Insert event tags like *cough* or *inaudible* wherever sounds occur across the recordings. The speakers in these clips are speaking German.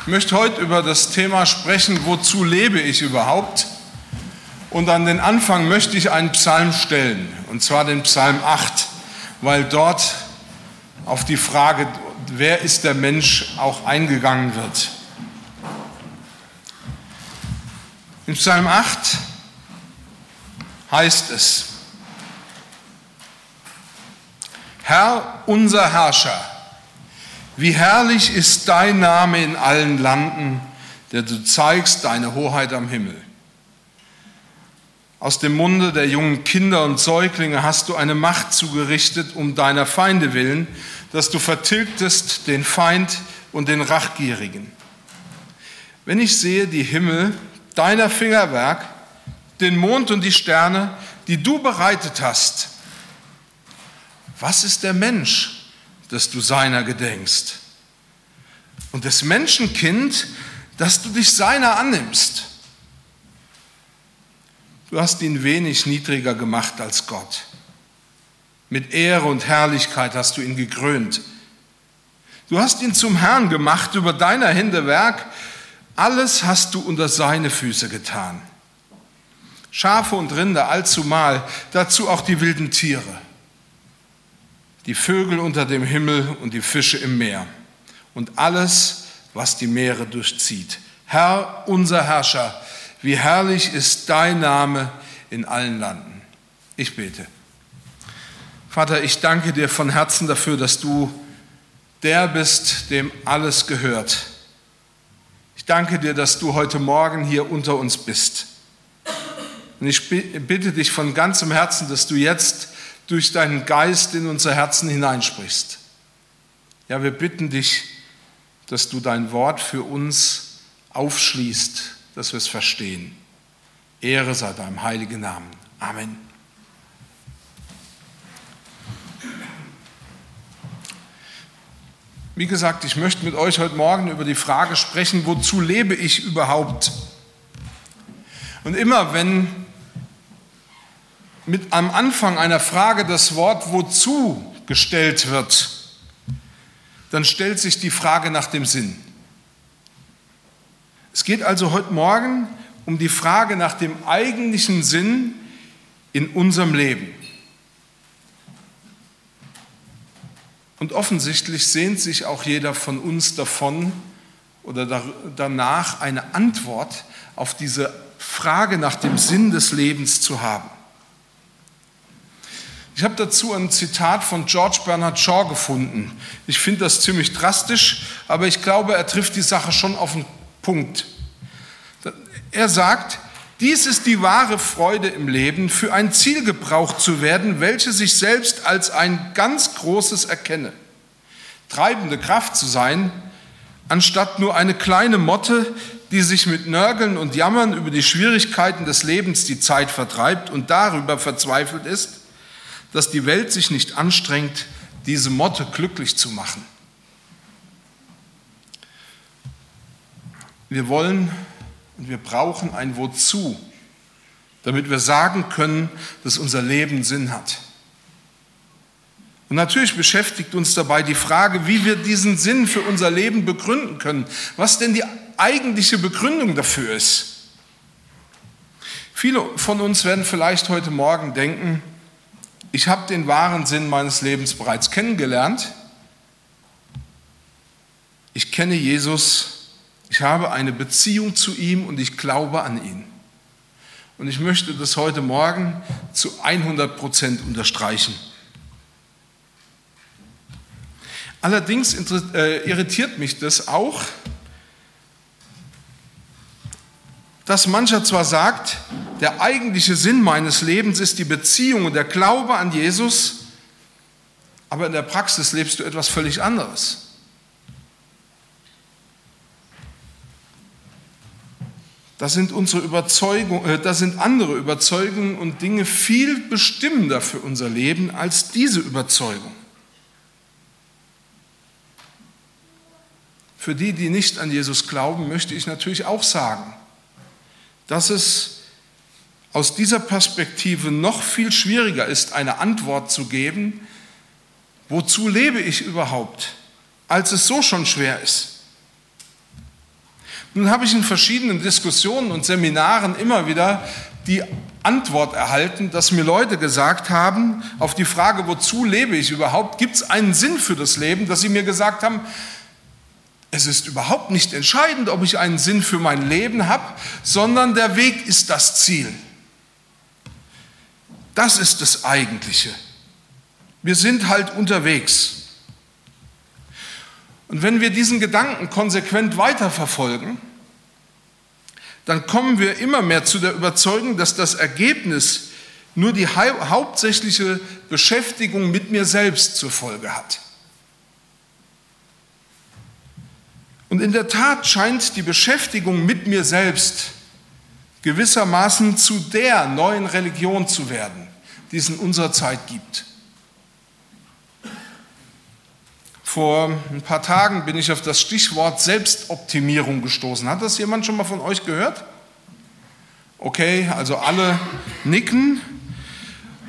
Ich möchte heute über das Thema sprechen, wozu lebe ich überhaupt? Und an den Anfang möchte ich einen Psalm stellen, und zwar den Psalm 8, weil dort auf die Frage, wer ist der Mensch, auch eingegangen wird. In Psalm 8 heißt es, Herr unser Herrscher, wie herrlich ist dein Name in allen Landen, der du zeigst deine Hoheit am Himmel. Aus dem Munde der jungen Kinder und Säuglinge hast du eine Macht zugerichtet um deiner Feinde willen, dass du vertilgtest den Feind und den Rachgierigen. Wenn ich sehe die Himmel, deiner Fingerwerk, den Mond und die Sterne, die du bereitet hast, was ist der Mensch, dass du seiner gedenkst. Und das Menschenkind, dass du dich seiner annimmst. Du hast ihn wenig niedriger gemacht als Gott. Mit Ehre und Herrlichkeit hast du ihn gekrönt. Du hast ihn zum Herrn gemacht über deiner Hände Werk. Alles hast du unter seine Füße getan. Schafe und Rinder allzumal, dazu auch die wilden Tiere die Vögel unter dem Himmel und die Fische im Meer und alles, was die Meere durchzieht. Herr, unser Herrscher, wie herrlich ist dein Name in allen Landen. Ich bete. Vater, ich danke dir von Herzen dafür, dass du der bist, dem alles gehört. Ich danke dir, dass du heute Morgen hier unter uns bist. Und ich bitte dich von ganzem Herzen, dass du jetzt durch deinen Geist in unser Herzen hineinsprichst. Ja, wir bitten dich, dass du dein Wort für uns aufschließt, dass wir es verstehen. Ehre sei deinem heiligen Namen. Amen. Wie gesagt, ich möchte mit euch heute Morgen über die Frage sprechen, wozu lebe ich überhaupt? Und immer wenn mit am Anfang einer Frage das Wort wozu gestellt wird, dann stellt sich die Frage nach dem Sinn. Es geht also heute Morgen um die Frage nach dem eigentlichen Sinn in unserem Leben. Und offensichtlich sehnt sich auch jeder von uns davon oder danach eine Antwort auf diese Frage nach dem Sinn des Lebens zu haben. Ich habe dazu ein Zitat von George Bernard Shaw gefunden. Ich finde das ziemlich drastisch, aber ich glaube, er trifft die Sache schon auf den Punkt. Er sagt, dies ist die wahre Freude im Leben, für ein Ziel gebraucht zu werden, welches sich selbst als ein ganz großes erkenne. Treibende Kraft zu sein, anstatt nur eine kleine Motte, die sich mit Nörgeln und Jammern über die Schwierigkeiten des Lebens die Zeit vertreibt und darüber verzweifelt ist, dass die Welt sich nicht anstrengt, diese Motte glücklich zu machen. Wir wollen und wir brauchen ein Wozu, damit wir sagen können, dass unser Leben Sinn hat. Und natürlich beschäftigt uns dabei die Frage, wie wir diesen Sinn für unser Leben begründen können, was denn die eigentliche Begründung dafür ist. Viele von uns werden vielleicht heute Morgen denken, ich habe den wahren Sinn meines Lebens bereits kennengelernt. Ich kenne Jesus, ich habe eine Beziehung zu ihm und ich glaube an ihn. Und ich möchte das heute Morgen zu 100 Prozent unterstreichen. Allerdings äh, irritiert mich das auch, dass mancher zwar sagt, der eigentliche Sinn meines Lebens ist die Beziehung und der Glaube an Jesus, aber in der Praxis lebst du etwas völlig anderes. Das sind unsere Überzeugungen, äh, das sind andere Überzeugungen und Dinge viel bestimmender für unser Leben als diese Überzeugung. Für die, die nicht an Jesus glauben, möchte ich natürlich auch sagen, dass es aus dieser Perspektive noch viel schwieriger ist, eine Antwort zu geben, wozu lebe ich überhaupt, als es so schon schwer ist. Nun habe ich in verschiedenen Diskussionen und Seminaren immer wieder die Antwort erhalten, dass mir Leute gesagt haben, auf die Frage, wozu lebe ich überhaupt, gibt es einen Sinn für das Leben, dass sie mir gesagt haben, es ist überhaupt nicht entscheidend, ob ich einen Sinn für mein Leben habe, sondern der Weg ist das Ziel. Das ist das Eigentliche. Wir sind halt unterwegs. Und wenn wir diesen Gedanken konsequent weiterverfolgen, dann kommen wir immer mehr zu der Überzeugung, dass das Ergebnis nur die hauptsächliche Beschäftigung mit mir selbst zur Folge hat. Und in der Tat scheint die Beschäftigung mit mir selbst gewissermaßen zu der neuen Religion zu werden, die es in unserer Zeit gibt. Vor ein paar Tagen bin ich auf das Stichwort Selbstoptimierung gestoßen. Hat das jemand schon mal von euch gehört? Okay, also alle nicken.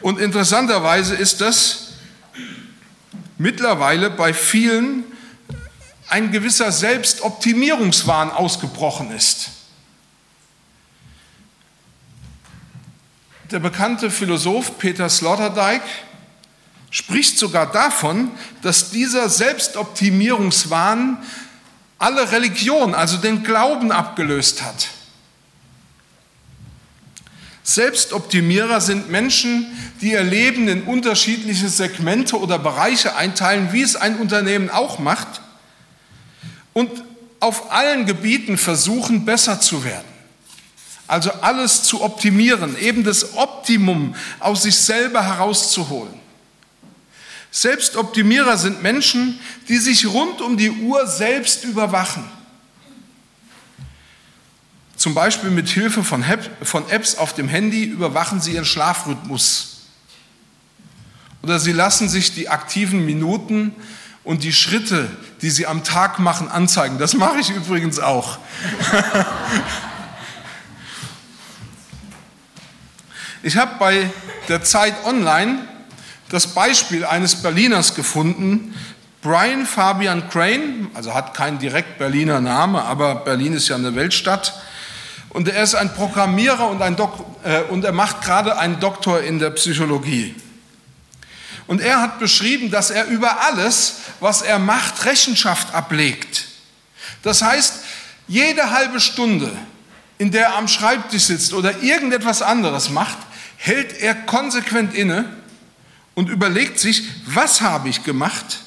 Und interessanterweise ist das mittlerweile bei vielen ein gewisser Selbstoptimierungswahn ausgebrochen ist. Der bekannte Philosoph Peter Sloterdijk spricht sogar davon, dass dieser Selbstoptimierungswahn alle Religion, also den Glauben abgelöst hat. Selbstoptimierer sind Menschen, die ihr Leben in unterschiedliche Segmente oder Bereiche einteilen, wie es ein Unternehmen auch macht, und auf allen Gebieten versuchen, besser zu werden. Also alles zu optimieren, eben das Optimum aus sich selber herauszuholen. Selbstoptimierer sind Menschen, die sich rund um die Uhr selbst überwachen. Zum Beispiel mit Hilfe von, Apps auf dem Handy überwachen sie ihren Schlafrhythmus. Oder sie lassen sich die aktiven Minuten und die Schritte, die sie am Tag machen, anzeigen. Das mache ich übrigens auch. *laughs* ich habe bei der Zeit Online das Beispiel eines Berliners gefunden, Brian Fabian Crane, also hat keinen direkt Berliner Name, aber Berlin ist ja eine Weltstadt. Und er ist ein Programmierer und, ein Dok äh, und er macht gerade einen Doktor in der Psychologie. Und er hat beschrieben, dass er über alles, was er macht, Rechenschaft ablegt. Das heißt, jede halbe Stunde, in der er am Schreibtisch sitzt oder irgendetwas anderes macht, hält er konsequent inne und überlegt sich, was habe ich gemacht?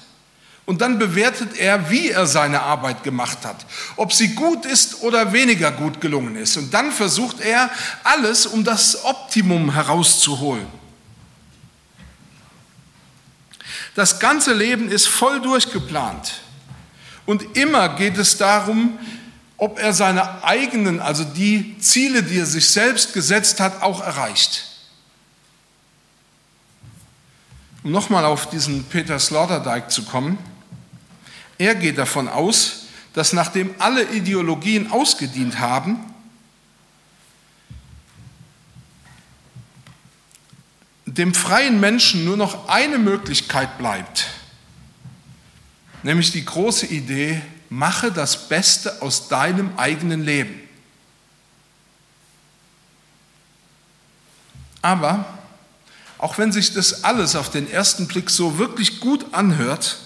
Und dann bewertet er, wie er seine Arbeit gemacht hat, ob sie gut ist oder weniger gut gelungen ist. Und dann versucht er alles, um das Optimum herauszuholen. Das ganze Leben ist voll durchgeplant. Und immer geht es darum, ob er seine eigenen, also die Ziele, die er sich selbst gesetzt hat, auch erreicht. Um nochmal auf diesen Peter Sloterdijk zu kommen, er geht davon aus, dass nachdem alle Ideologien ausgedient haben, dem freien Menschen nur noch eine Möglichkeit bleibt, nämlich die große Idee, mache das Beste aus deinem eigenen Leben. Aber auch wenn sich das alles auf den ersten Blick so wirklich gut anhört,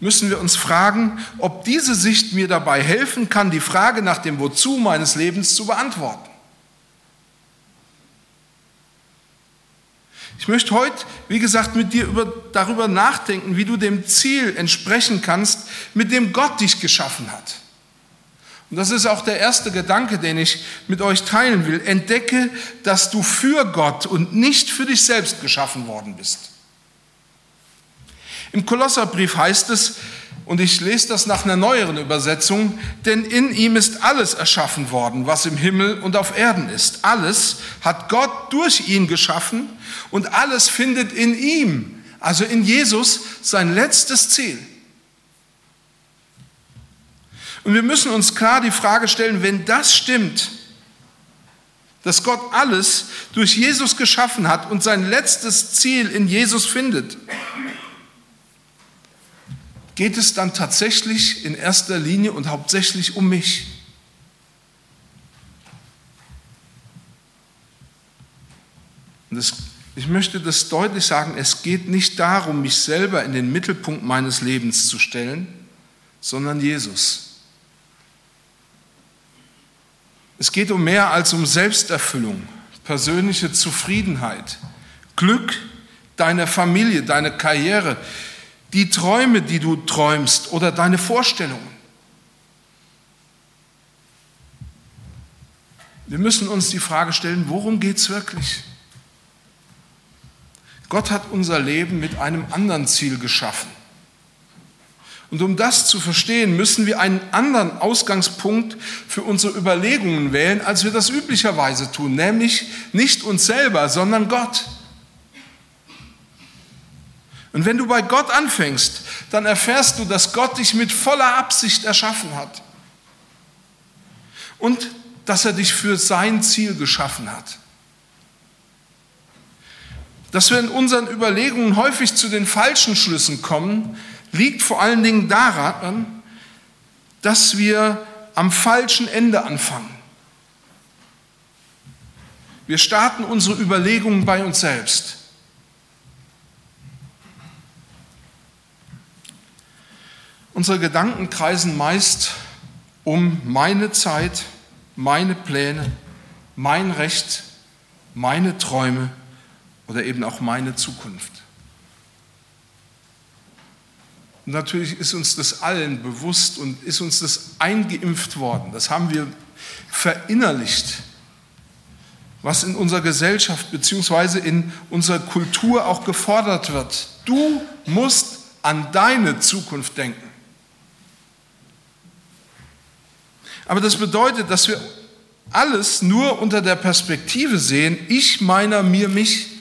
müssen wir uns fragen, ob diese Sicht mir dabei helfen kann, die Frage nach dem Wozu meines Lebens zu beantworten. Ich möchte heute, wie gesagt, mit dir über, darüber nachdenken, wie du dem Ziel entsprechen kannst, mit dem Gott dich geschaffen hat. Und das ist auch der erste Gedanke, den ich mit euch teilen will. Entdecke, dass du für Gott und nicht für dich selbst geschaffen worden bist. Im Kolosserbrief heißt es, und ich lese das nach einer neueren Übersetzung, denn in ihm ist alles erschaffen worden, was im Himmel und auf Erden ist. Alles hat Gott durch ihn geschaffen und alles findet in ihm, also in Jesus, sein letztes Ziel. Und wir müssen uns klar die Frage stellen, wenn das stimmt, dass Gott alles durch Jesus geschaffen hat und sein letztes Ziel in Jesus findet, geht es dann tatsächlich in erster Linie und hauptsächlich um mich. Und das, ich möchte das deutlich sagen, es geht nicht darum, mich selber in den Mittelpunkt meines Lebens zu stellen, sondern Jesus. Es geht um mehr als um Selbsterfüllung, persönliche Zufriedenheit, Glück, deine Familie, deine Karriere, die Träume, die du träumst oder deine Vorstellungen. Wir müssen uns die Frage stellen, worum geht es wirklich? Gott hat unser Leben mit einem anderen Ziel geschaffen. Und um das zu verstehen, müssen wir einen anderen Ausgangspunkt für unsere Überlegungen wählen, als wir das üblicherweise tun, nämlich nicht uns selber, sondern Gott. Und wenn du bei Gott anfängst, dann erfährst du, dass Gott dich mit voller Absicht erschaffen hat und dass er dich für sein Ziel geschaffen hat. Dass wir in unseren Überlegungen häufig zu den falschen Schlüssen kommen, liegt vor allen Dingen daran, dass wir am falschen Ende anfangen. Wir starten unsere Überlegungen bei uns selbst. Unsere Gedanken kreisen meist um meine Zeit, meine Pläne, mein Recht, meine Träume oder eben auch meine Zukunft. Und natürlich ist uns das allen bewusst und ist uns das eingeimpft worden. Das haben wir verinnerlicht, was in unserer Gesellschaft bzw. in unserer Kultur auch gefordert wird. Du musst an deine Zukunft denken. Aber das bedeutet, dass wir alles nur unter der Perspektive sehen, ich, meiner, mir, mich.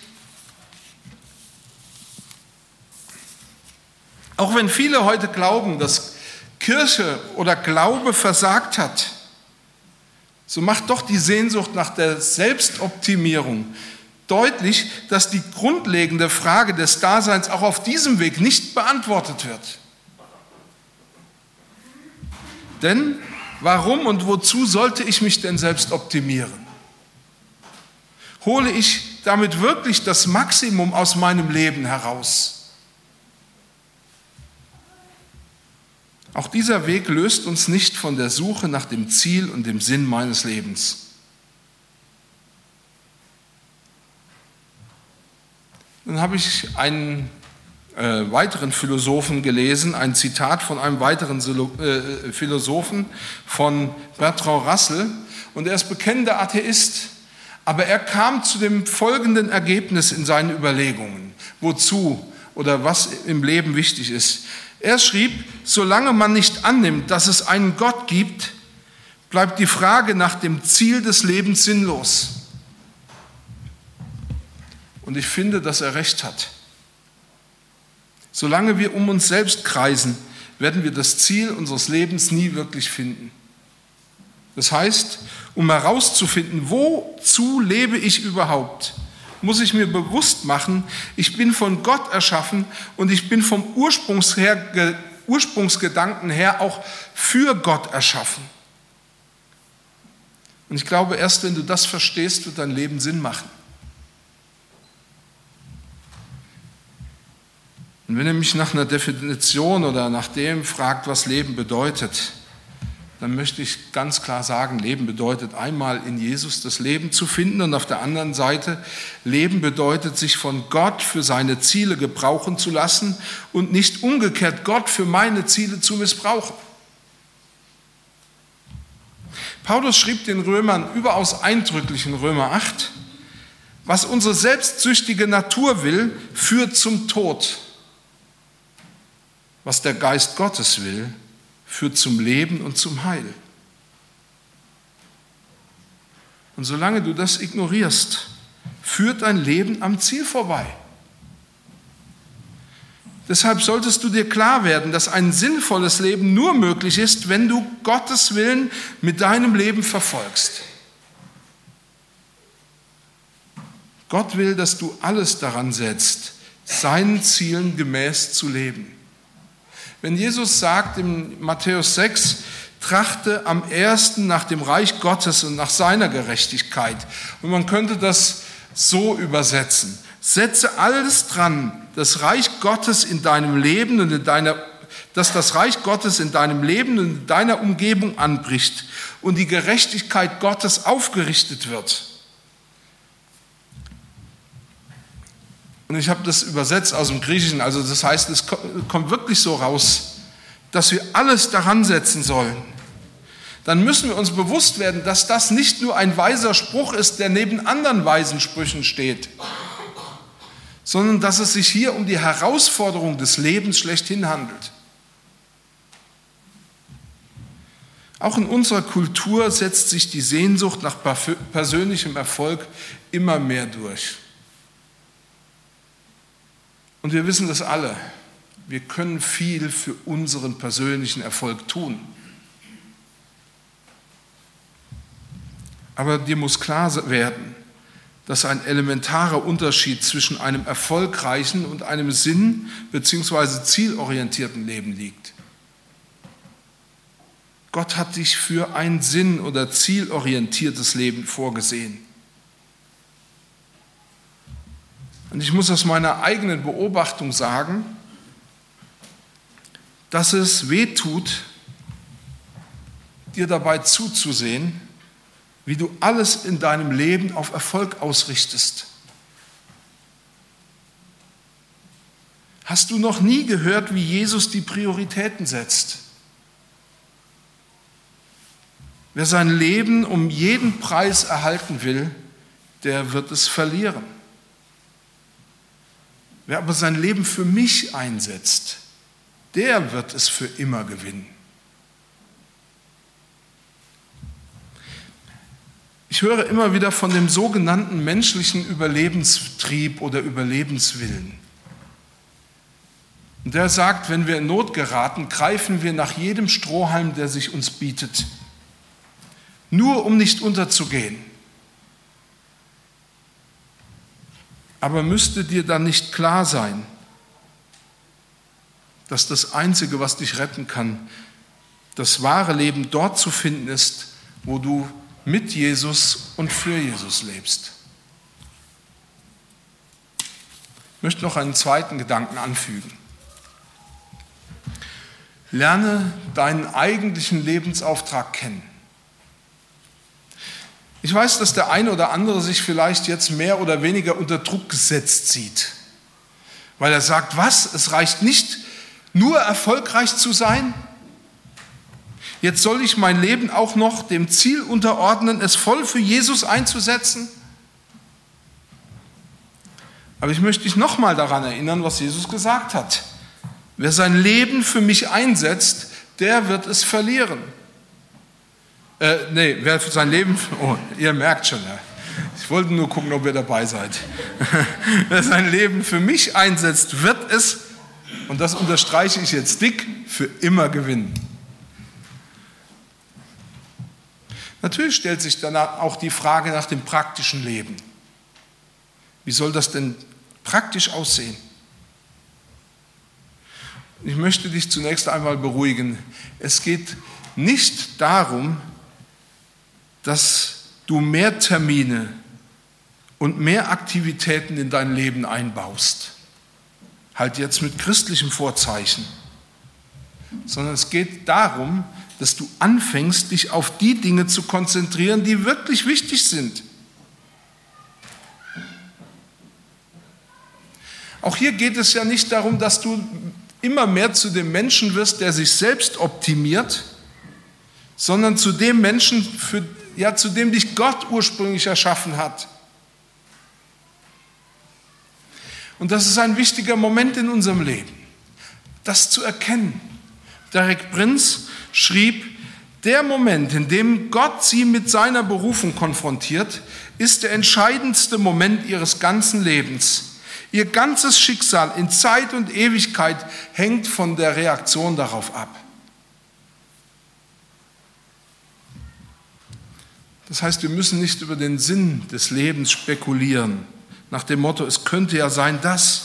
Auch wenn viele heute glauben, dass Kirche oder Glaube versagt hat, so macht doch die Sehnsucht nach der Selbstoptimierung deutlich, dass die grundlegende Frage des Daseins auch auf diesem Weg nicht beantwortet wird. Denn warum und wozu sollte ich mich denn selbst optimieren? Hole ich damit wirklich das Maximum aus meinem Leben heraus? Auch dieser Weg löst uns nicht von der Suche nach dem Ziel und dem Sinn meines Lebens. Dann habe ich einen äh, weiteren Philosophen gelesen, ein Zitat von einem weiteren äh, Philosophen, von Bertrand Russell, und er ist bekennender Atheist, aber er kam zu dem folgenden Ergebnis in seinen Überlegungen, wozu oder was im Leben wichtig ist. Er schrieb, solange man nicht annimmt, dass es einen Gott gibt, bleibt die Frage nach dem Ziel des Lebens sinnlos. Und ich finde, dass er recht hat. Solange wir um uns selbst kreisen, werden wir das Ziel unseres Lebens nie wirklich finden. Das heißt, um herauszufinden, wozu lebe ich überhaupt, muss ich mir bewusst machen, ich bin von Gott erschaffen und ich bin vom Ursprungs her, Ursprungsgedanken her auch für Gott erschaffen. Und ich glaube, erst wenn du das verstehst, wird dein Leben Sinn machen. Und wenn ihr mich nach einer Definition oder nach dem fragt, was Leben bedeutet, dann möchte ich ganz klar sagen, Leben bedeutet einmal in Jesus das Leben zu finden und auf der anderen Seite, Leben bedeutet sich von Gott für seine Ziele gebrauchen zu lassen und nicht umgekehrt Gott für meine Ziele zu missbrauchen. Paulus schrieb den Römern überaus eindrücklich in Römer 8, was unsere selbstsüchtige Natur will, führt zum Tod. Was der Geist Gottes will, führt zum Leben und zum Heil. Und solange du das ignorierst, führt dein Leben am Ziel vorbei. Deshalb solltest du dir klar werden, dass ein sinnvolles Leben nur möglich ist, wenn du Gottes Willen mit deinem Leben verfolgst. Gott will, dass du alles daran setzt, seinen Zielen gemäß zu leben. Wenn Jesus sagt in Matthäus 6, trachte am ersten nach dem Reich Gottes und nach seiner Gerechtigkeit. Und man könnte das so übersetzen. Setze alles dran, das Reich Gottes in deinem Leben und in deiner, dass das Reich Gottes in deinem Leben und in deiner Umgebung anbricht und die Gerechtigkeit Gottes aufgerichtet wird. Und ich habe das übersetzt aus dem Griechischen, also das heißt, es kommt wirklich so raus, dass wir alles daran setzen sollen. Dann müssen wir uns bewusst werden, dass das nicht nur ein weiser Spruch ist, der neben anderen weisen Sprüchen steht, sondern dass es sich hier um die Herausforderung des Lebens schlechthin handelt. Auch in unserer Kultur setzt sich die Sehnsucht nach persönlichem Erfolg immer mehr durch. Und wir wissen das alle. Wir können viel für unseren persönlichen Erfolg tun. Aber dir muss klar werden, dass ein elementarer Unterschied zwischen einem erfolgreichen und einem sinn- bzw. zielorientierten Leben liegt. Gott hat dich für ein sinn- oder zielorientiertes Leben vorgesehen. Und ich muss aus meiner eigenen Beobachtung sagen, dass es weh tut, dir dabei zuzusehen, wie du alles in deinem Leben auf Erfolg ausrichtest. Hast du noch nie gehört, wie Jesus die Prioritäten setzt? Wer sein Leben um jeden Preis erhalten will, der wird es verlieren. Wer aber sein Leben für mich einsetzt, der wird es für immer gewinnen. Ich höre immer wieder von dem sogenannten menschlichen Überlebenstrieb oder Überlebenswillen. Und der sagt, wenn wir in Not geraten, greifen wir nach jedem Strohhalm, der sich uns bietet, nur um nicht unterzugehen. Aber müsste dir dann nicht klar sein, dass das Einzige, was dich retten kann, das wahre Leben dort zu finden ist, wo du mit Jesus und für Jesus lebst. Ich möchte noch einen zweiten Gedanken anfügen. Lerne deinen eigentlichen Lebensauftrag kennen. Ich weiß, dass der eine oder andere sich vielleicht jetzt mehr oder weniger unter Druck gesetzt sieht, weil er sagt, was, es reicht nicht nur erfolgreich zu sein? Jetzt soll ich mein Leben auch noch dem Ziel unterordnen, es voll für Jesus einzusetzen? Aber ich möchte dich nochmal daran erinnern, was Jesus gesagt hat. Wer sein Leben für mich einsetzt, der wird es verlieren. Äh, nee, wer für sein Leben, oh, ihr merkt schon, ja. ich wollte nur gucken, ob ihr dabei seid. *laughs* wer sein Leben für mich einsetzt, wird es, und das unterstreiche ich jetzt dick, für immer gewinnen. Natürlich stellt sich dann auch die Frage nach dem praktischen Leben. Wie soll das denn praktisch aussehen? Ich möchte dich zunächst einmal beruhigen. Es geht nicht darum, dass du mehr Termine und mehr Aktivitäten in dein Leben einbaust. Halt jetzt mit christlichem Vorzeichen. Sondern es geht darum, dass du anfängst, dich auf die Dinge zu konzentrieren, die wirklich wichtig sind. Auch hier geht es ja nicht darum, dass du immer mehr zu dem Menschen wirst, der sich selbst optimiert, sondern zu dem Menschen, für, ja, zu dem dich Gott ursprünglich erschaffen hat. Und das ist ein wichtiger Moment in unserem Leben, das zu erkennen. Derek Prinz schrieb, der Moment, in dem Gott sie mit seiner Berufung konfrontiert, ist der entscheidendste Moment ihres ganzen Lebens. Ihr ganzes Schicksal in Zeit und Ewigkeit hängt von der Reaktion darauf ab. Das heißt, wir müssen nicht über den Sinn des Lebens spekulieren, nach dem Motto, es könnte ja sein das,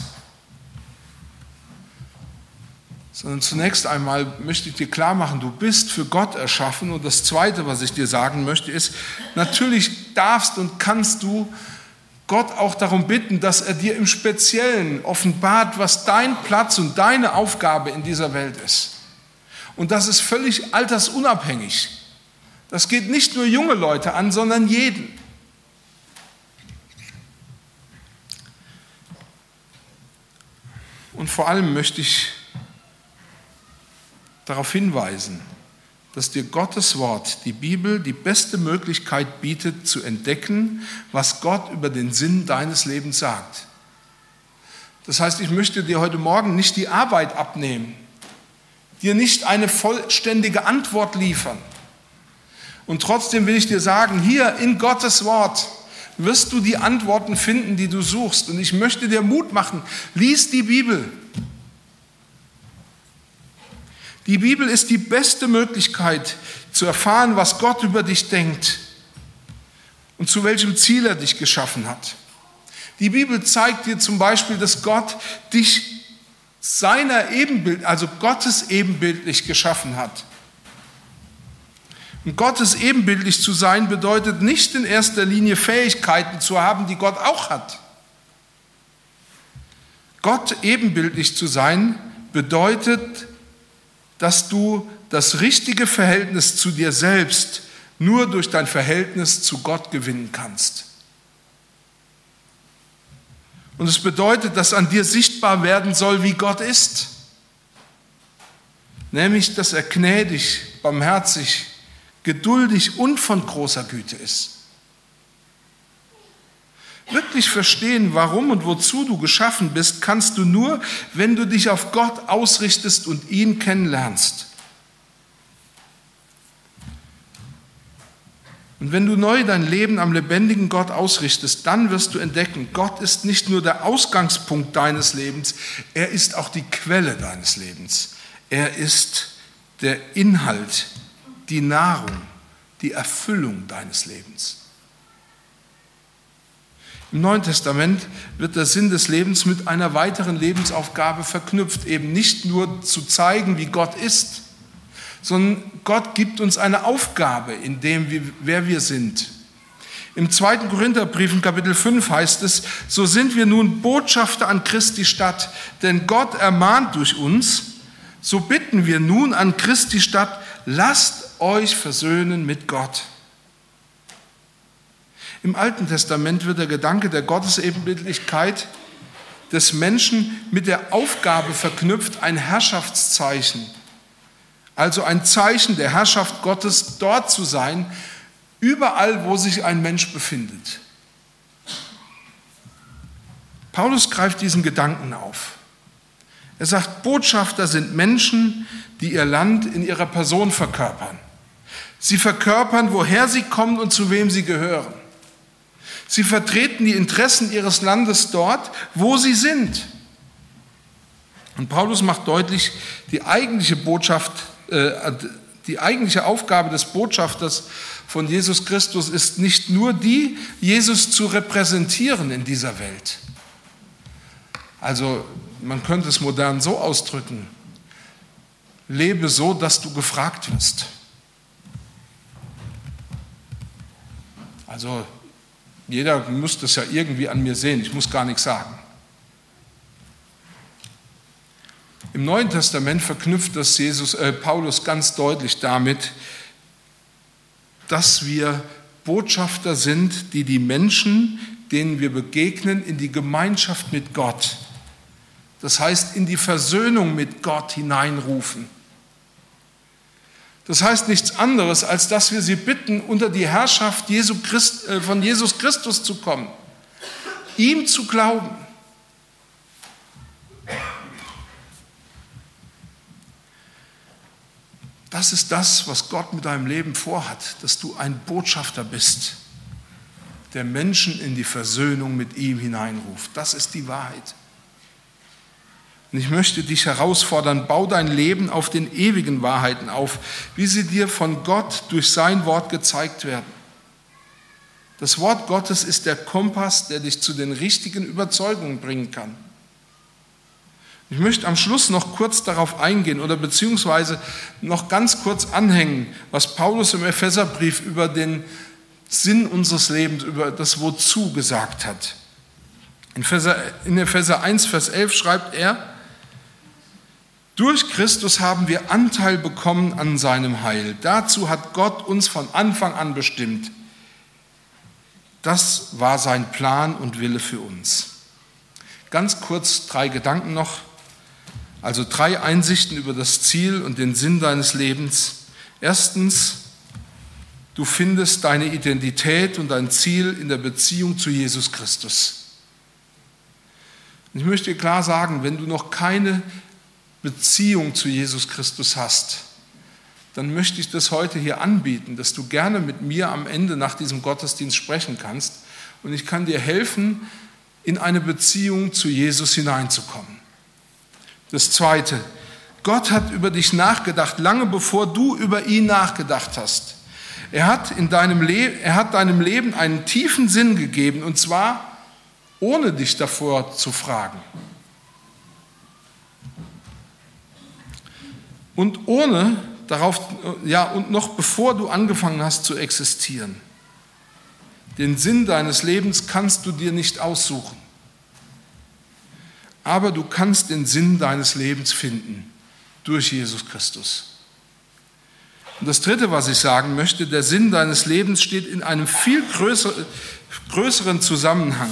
sondern zunächst einmal möchte ich dir klar machen, du bist für Gott erschaffen. Und das Zweite, was ich dir sagen möchte, ist, natürlich darfst und kannst du Gott auch darum bitten, dass er dir im Speziellen offenbart, was dein Platz und deine Aufgabe in dieser Welt ist. Und das ist völlig altersunabhängig. Das geht nicht nur junge Leute an, sondern jeden. Und vor allem möchte ich darauf hinweisen, dass dir Gottes Wort, die Bibel, die beste Möglichkeit bietet zu entdecken, was Gott über den Sinn deines Lebens sagt. Das heißt, ich möchte dir heute Morgen nicht die Arbeit abnehmen, dir nicht eine vollständige Antwort liefern. Und trotzdem will ich dir sagen, hier in Gottes Wort wirst du die Antworten finden, die du suchst. Und ich möchte dir Mut machen, lies die Bibel. Die Bibel ist die beste Möglichkeit zu erfahren, was Gott über dich denkt und zu welchem Ziel er dich geschaffen hat. Die Bibel zeigt dir zum Beispiel, dass Gott dich seiner Ebenbild, also Gottes ebenbildlich geschaffen hat. Und Gottes ebenbildlich zu sein bedeutet nicht in erster Linie Fähigkeiten zu haben, die Gott auch hat. Gott ebenbildlich zu sein bedeutet, dass du das richtige Verhältnis zu dir selbst nur durch dein Verhältnis zu Gott gewinnen kannst. Und es bedeutet, dass an dir sichtbar werden soll, wie Gott ist. Nämlich, dass er gnädig, barmherzig, geduldig und von großer Güte ist. Wirklich verstehen, warum und wozu du geschaffen bist, kannst du nur, wenn du dich auf Gott ausrichtest und ihn kennenlernst. Und wenn du neu dein Leben am lebendigen Gott ausrichtest, dann wirst du entdecken, Gott ist nicht nur der Ausgangspunkt deines Lebens, er ist auch die Quelle deines Lebens. Er ist der Inhalt, die Nahrung, die Erfüllung deines Lebens. Im Neuen Testament wird der Sinn des Lebens mit einer weiteren Lebensaufgabe verknüpft, eben nicht nur zu zeigen, wie Gott ist, sondern Gott gibt uns eine Aufgabe in dem, wer wir sind. Im zweiten Korintherbrief in Kapitel 5 heißt es, so sind wir nun Botschafter an Christi Stadt, denn Gott ermahnt durch uns, so bitten wir nun an Christi Stadt, lasst euch versöhnen mit Gott. Im Alten Testament wird der Gedanke der Gottesebenbildlichkeit des Menschen mit der Aufgabe verknüpft, ein Herrschaftszeichen, also ein Zeichen der Herrschaft Gottes, dort zu sein, überall, wo sich ein Mensch befindet. Paulus greift diesen Gedanken auf. Er sagt, Botschafter sind Menschen, die ihr Land in ihrer Person verkörpern. Sie verkörpern, woher sie kommen und zu wem sie gehören. Sie vertreten die Interessen ihres Landes dort, wo sie sind. Und Paulus macht deutlich, die eigentliche Botschaft, äh, die eigentliche Aufgabe des Botschafters von Jesus Christus ist nicht nur die, Jesus zu repräsentieren in dieser Welt. Also man könnte es modern so ausdrücken, lebe so, dass du gefragt wirst. Also jeder muss das ja irgendwie an mir sehen, ich muss gar nichts sagen. Im Neuen Testament verknüpft das Jesus, äh, Paulus ganz deutlich damit, dass wir Botschafter sind, die die Menschen, denen wir begegnen, in die Gemeinschaft mit Gott, das heißt in die Versöhnung mit Gott hineinrufen. Das heißt nichts anderes, als dass wir sie bitten, unter die Herrschaft Jesu Christ, äh, von Jesus Christus zu kommen, ihm zu glauben. Das ist das, was Gott mit deinem Leben vorhat, dass du ein Botschafter bist, der Menschen in die Versöhnung mit ihm hineinruft. Das ist die Wahrheit. Und ich möchte dich herausfordern, bau dein Leben auf den ewigen Wahrheiten auf, wie sie dir von Gott durch sein Wort gezeigt werden. Das Wort Gottes ist der Kompass, der dich zu den richtigen Überzeugungen bringen kann. Ich möchte am Schluss noch kurz darauf eingehen oder beziehungsweise noch ganz kurz anhängen, was Paulus im Epheserbrief über den Sinn unseres Lebens, über das Wozu gesagt hat. In Epheser, in Epheser 1, Vers 11 schreibt er, durch Christus haben wir Anteil bekommen an seinem Heil. Dazu hat Gott uns von Anfang an bestimmt. Das war sein Plan und Wille für uns. Ganz kurz drei Gedanken noch. Also drei Einsichten über das Ziel und den Sinn deines Lebens. Erstens, du findest deine Identität und dein Ziel in der Beziehung zu Jesus Christus. Ich möchte dir klar sagen, wenn du noch keine Beziehung zu Jesus Christus hast, dann möchte ich das heute hier anbieten, dass du gerne mit mir am Ende nach diesem Gottesdienst sprechen kannst und ich kann dir helfen, in eine Beziehung zu Jesus hineinzukommen. Das Zweite, Gott hat über dich nachgedacht, lange bevor du über ihn nachgedacht hast. Er hat, in deinem, er hat deinem Leben einen tiefen Sinn gegeben, und zwar ohne dich davor zu fragen. Und ohne darauf, ja, und noch bevor du angefangen hast zu existieren. Den Sinn deines Lebens kannst du dir nicht aussuchen. Aber du kannst den Sinn deines Lebens finden durch Jesus Christus. Und das Dritte, was ich sagen möchte, der Sinn deines Lebens steht in einem viel größeren Zusammenhang.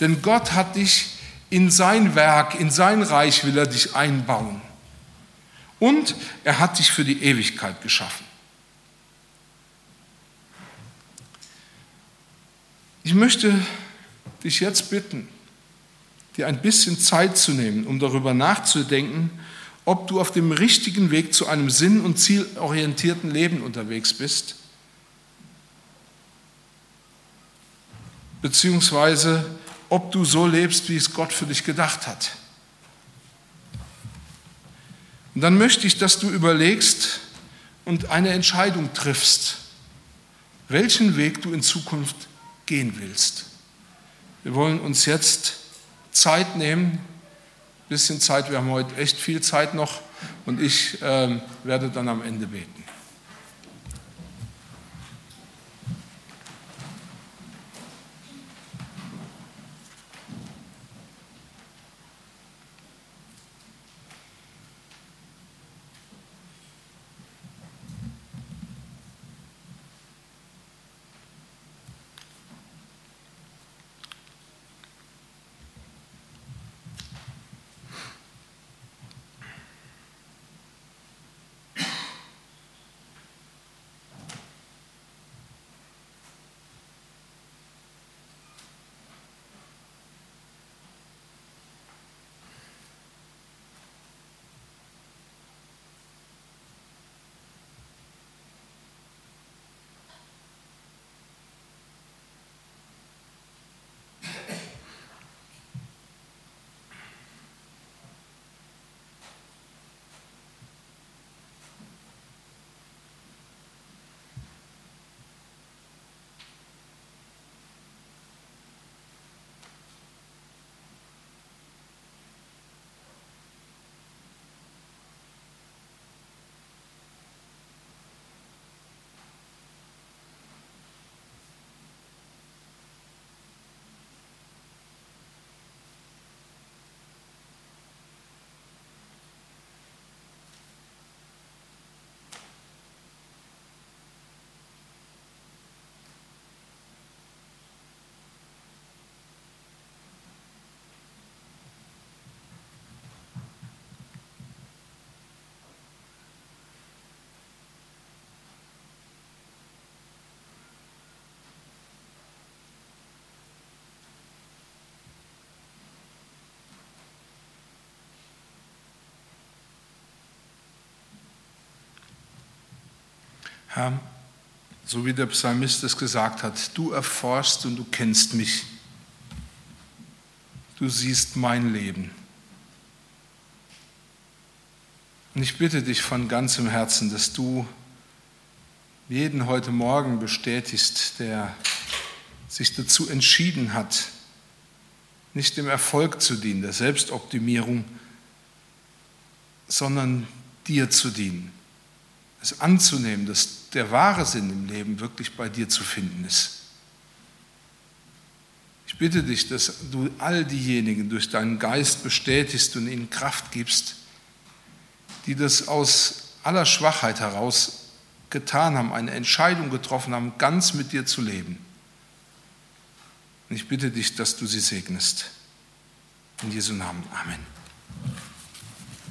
Denn Gott hat dich in sein Werk, in sein Reich will er dich einbauen und er hat dich für die Ewigkeit geschaffen. Ich möchte dich jetzt bitten, dir ein bisschen Zeit zu nehmen, um darüber nachzudenken, ob du auf dem richtigen Weg zu einem sinn- und zielorientierten Leben unterwegs bist, beziehungsweise ob du so lebst, wie es Gott für dich gedacht hat. Und dann möchte ich, dass du überlegst und eine Entscheidung triffst, welchen Weg du in Zukunft gehen willst. Wir wollen uns jetzt Zeit nehmen, ein bisschen Zeit, wir haben heute echt viel Zeit noch und ich äh, werde dann am Ende beten. Herr, so wie der Psalmist es gesagt hat, du erforschst und du kennst mich. Du siehst mein Leben. Und ich bitte dich von ganzem Herzen, dass du jeden heute Morgen bestätigst, der sich dazu entschieden hat, nicht dem Erfolg zu dienen, der Selbstoptimierung, sondern dir zu dienen. Es anzunehmen, dass der wahre Sinn im Leben wirklich bei dir zu finden ist. Ich bitte dich, dass du all diejenigen durch deinen Geist bestätigst und ihnen Kraft gibst, die das aus aller Schwachheit heraus getan haben, eine Entscheidung getroffen haben, ganz mit dir zu leben. Und ich bitte dich, dass du sie segnest. In Jesu Namen. Amen.